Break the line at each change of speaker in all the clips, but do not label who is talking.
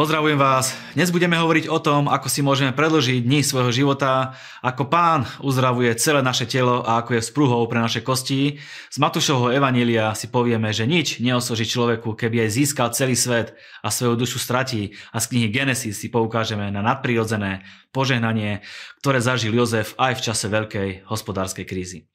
Pozdravujem vás. Dnes budeme hovoriť o tom, ako si môžeme predložiť dni svojho života, ako pán uzdravuje celé naše telo a ako je vzpruhou pre naše kosti. Z Matúšovho Evanília si povieme, že nič neosoží človeku, keby aj získal celý svet a svoju dušu stratí. A z knihy Genesis si poukážeme na nadprirodzené požehnanie, ktoré zažil Jozef aj v čase veľkej hospodárskej krízy.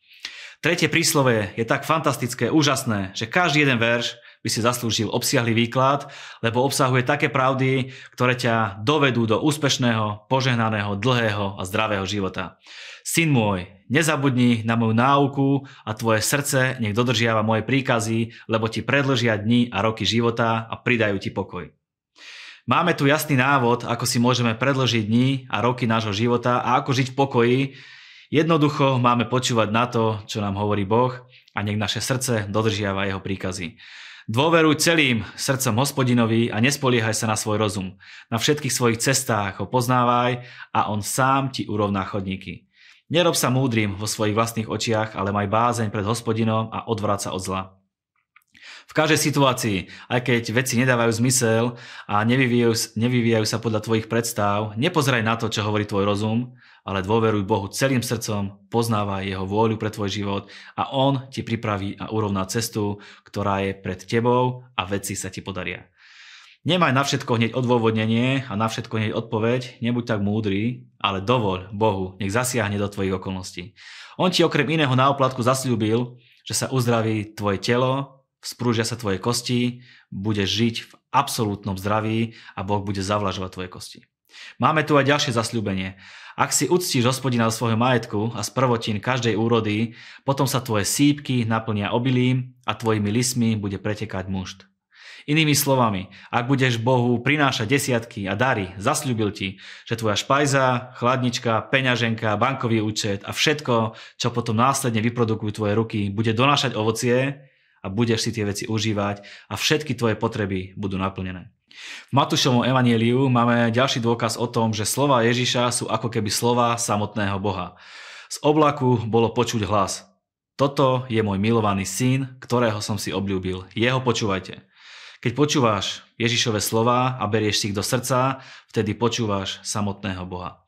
Tretie príslove je tak fantastické, úžasné, že každý jeden verš by si zaslúžil obsiahly výklad, lebo obsahuje také pravdy, ktoré ťa dovedú do úspešného, požehnaného, dlhého a zdravého života. Syn môj, nezabudni na moju náuku a tvoje srdce nech dodržiava moje príkazy, lebo ti predlžia dni a roky života a pridajú ti pokoj. Máme tu jasný návod, ako si môžeme predložiť dni a roky nášho života a ako žiť v pokoji. Jednoducho máme počúvať na to, čo nám hovorí Boh a nech naše srdce dodržiava jeho príkazy. Dôveruj celým srdcom hospodinovi a nespoliehaj sa na svoj rozum. Na všetkých svojich cestách ho poznávaj a on sám ti urovná chodníky. Nerob sa múdrym vo svojich vlastných očiach, ale maj bázeň pred hospodinom a odvráť sa od zla. V každej situácii, aj keď veci nedávajú zmysel a nevyvíjajú, nevyvíjajú sa podľa tvojich predstav, nepozeraj na to, čo hovorí tvoj rozum, ale dôveruj Bohu celým srdcom, poznávaj Jeho vôľu pre tvoj život a On ti pripraví a urovná cestu, ktorá je pred tebou a veci sa ti podaria. Nemaj na všetko hneď odôvodnenie a na všetko hneď odpoveď, nebuď tak múdry, ale dovoľ Bohu, nech zasiahne do tvojich okolností. On ti okrem iného na oplatku zasľúbil, že sa uzdraví tvoje telo, sprúžia sa tvoje kosti, budeš žiť v absolútnom zdraví a Boh bude zavlažovať tvoje kosti. Máme tu aj ďalšie zasľúbenie. Ak si uctíš hospodina z svojho majetku a z prvotín každej úrody, potom sa tvoje sípky naplnia obilím a tvojimi lismi bude pretekať mušt. Inými slovami, ak budeš Bohu prinášať desiatky a dary, zasľúbil ti, že tvoja špajza, chladnička, peňaženka, bankový účet a všetko, čo potom následne vyprodukujú tvoje ruky, bude donášať ovocie a budeš si tie veci užívať a všetky tvoje potreby budú naplnené. V Matúšovom evanieliu máme ďalší dôkaz o tom, že slova Ježiša sú ako keby slova samotného Boha. Z oblaku bolo počuť hlas. Toto je môj milovaný syn, ktorého som si obľúbil. Jeho počúvajte. Keď počúvaš Ježišove slova a berieš si ich do srdca, vtedy počúvaš samotného Boha.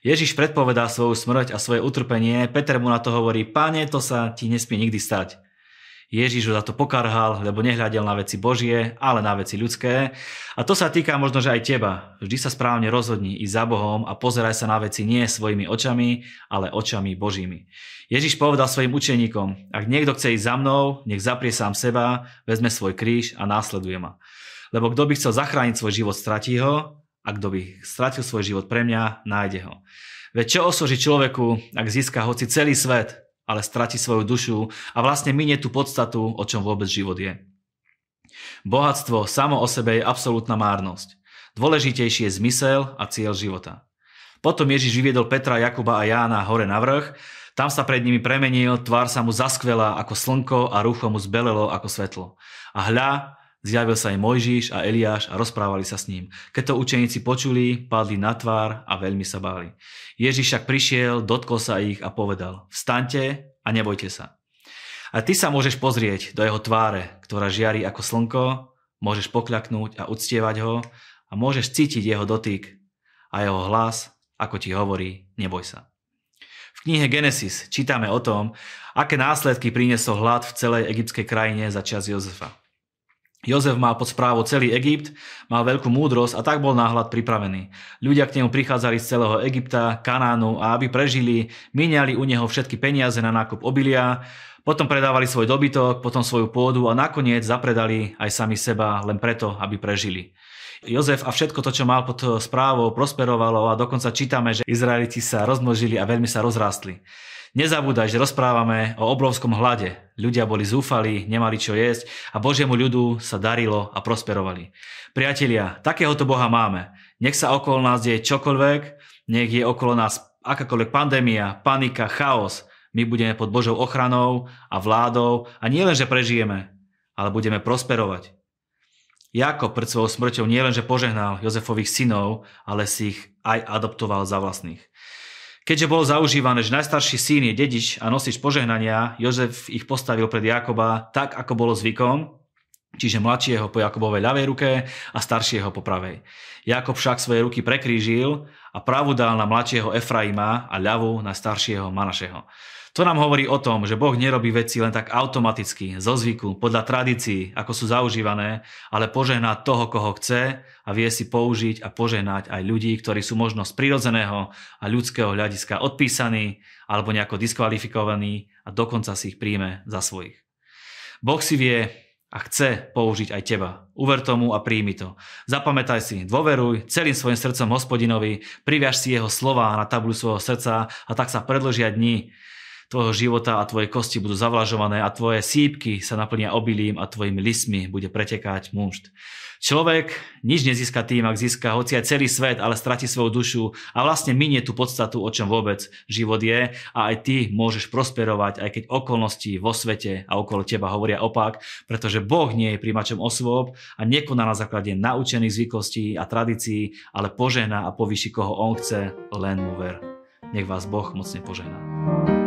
Ježiš predpovedá svoju smrť a svoje utrpenie, Peter mu na to hovorí, páne, to sa ti nesmie nikdy stať. Ježiš ho za to pokarhal, lebo nehľadel na veci Božie, ale na veci ľudské. A to sa týka možno, že aj teba. Vždy sa správne rozhodni ísť za Bohom a pozeraj sa na veci nie svojimi očami, ale očami Božími. Ježiš povedal svojim učeníkom, ak niekto chce ísť za mnou, nech zaprie sám seba, vezme svoj kríž a následuje ma. Lebo kto by chcel zachrániť svoj život, stratí ho, a kto by stratil svoj život pre mňa, nájde ho. Veď čo osoží človeku, ak získa hoci celý svet, ale strati svoju dušu a vlastne minie tú podstatu, o čom vôbec život je. Bohatstvo samo o sebe je absolútna márnosť. Dôležitejší je zmysel a cieľ života. Potom Ježiš vyviedol Petra, Jakuba a Jána hore na vrch, tam sa pred nimi premenil, tvár sa mu zaskvela ako slnko a rucho mu zbelelo ako svetlo. A hľa, Zjavil sa aj Mojžiš a Eliáš a rozprávali sa s ním. Keď to učeníci počuli, padli na tvár a veľmi sa báli. Ježiš však prišiel, dotkol sa ich a povedal, vstaňte a nebojte sa. A ty sa môžeš pozrieť do jeho tváre, ktorá žiari ako slnko, môžeš pokľaknúť a uctievať ho a môžeš cítiť jeho dotyk a jeho hlas, ako ti hovorí, neboj sa. V knihe Genesis čítame o tom, aké následky priniesol hlad v celej egyptskej krajine za čas Jozefa. Jozef mal pod správou celý Egypt, mal veľkú múdrosť a tak bol náhľad pripravený. Ľudia k nemu prichádzali z celého Egypta, Kanánu a aby prežili, miniali u neho všetky peniaze na nákup obilia, potom predávali svoj dobytok, potom svoju pôdu a nakoniec zapredali aj sami seba len preto, aby prežili. Jozef a všetko to, čo mal pod správou, prosperovalo a dokonca čítame, že Izraeliti sa rozmnožili a veľmi sa rozrástli. Nezabúdaj, že rozprávame o obrovskom hlade. Ľudia boli zúfali, nemali čo jesť a Božiemu ľudu sa darilo a prosperovali. Priatelia, takéhoto Boha máme. Nech sa okolo nás deje čokoľvek, nech je okolo nás akákoľvek pandémia, panika, chaos. My budeme pod Božou ochranou a vládou a nie len, že prežijeme, ale budeme prosperovať. Jakob pred svojou smrťou nielenže požehnal Jozefových synov, ale si ich aj adoptoval za vlastných. Keďže bolo zaužívané, že najstarší syn je dedič a nosič požehnania, Jozef ich postavil pred Jakoba tak, ako bolo zvykom čiže mladšieho po Jakobovej ľavej ruke a staršieho po pravej. Jakob však svoje ruky prekrížil a pravú dal na mladšieho Efraima a ľavú na staršieho Manašeho. To nám hovorí o tom, že Boh nerobí veci len tak automaticky, zo zvyku, podľa tradícií, ako sú zaužívané, ale požehná toho, koho chce a vie si použiť a požehnať aj ľudí, ktorí sú možno z prirodzeného a ľudského hľadiska odpísaní alebo nejako diskvalifikovaní a dokonca si ich príjme za svojich. Boh si vie a chce použiť aj teba. Uver tomu a príjmi to. Zapamätaj si, dôveruj celým svojim srdcom hospodinovi, priviaž si jeho slova na tabulu svojho srdca a tak sa predložia dni, tvojho života a tvoje kosti budú zavlažované a tvoje sípky sa naplnia obilím a tvojimi lismi bude pretekať múšt. Človek nič nezíska tým, ak získa hoci aj celý svet, ale stratí svoju dušu a vlastne minie tú podstatu, o čom vôbec život je a aj ty môžeš prosperovať, aj keď okolnosti vo svete a okolo teba hovoria opak, pretože Boh nie je príjmačom osôb a nekoná na základe naučených zvyklostí a tradícií, ale požehná a povýši koho on chce, len mu ver. Nech vás Boh mocne požehná.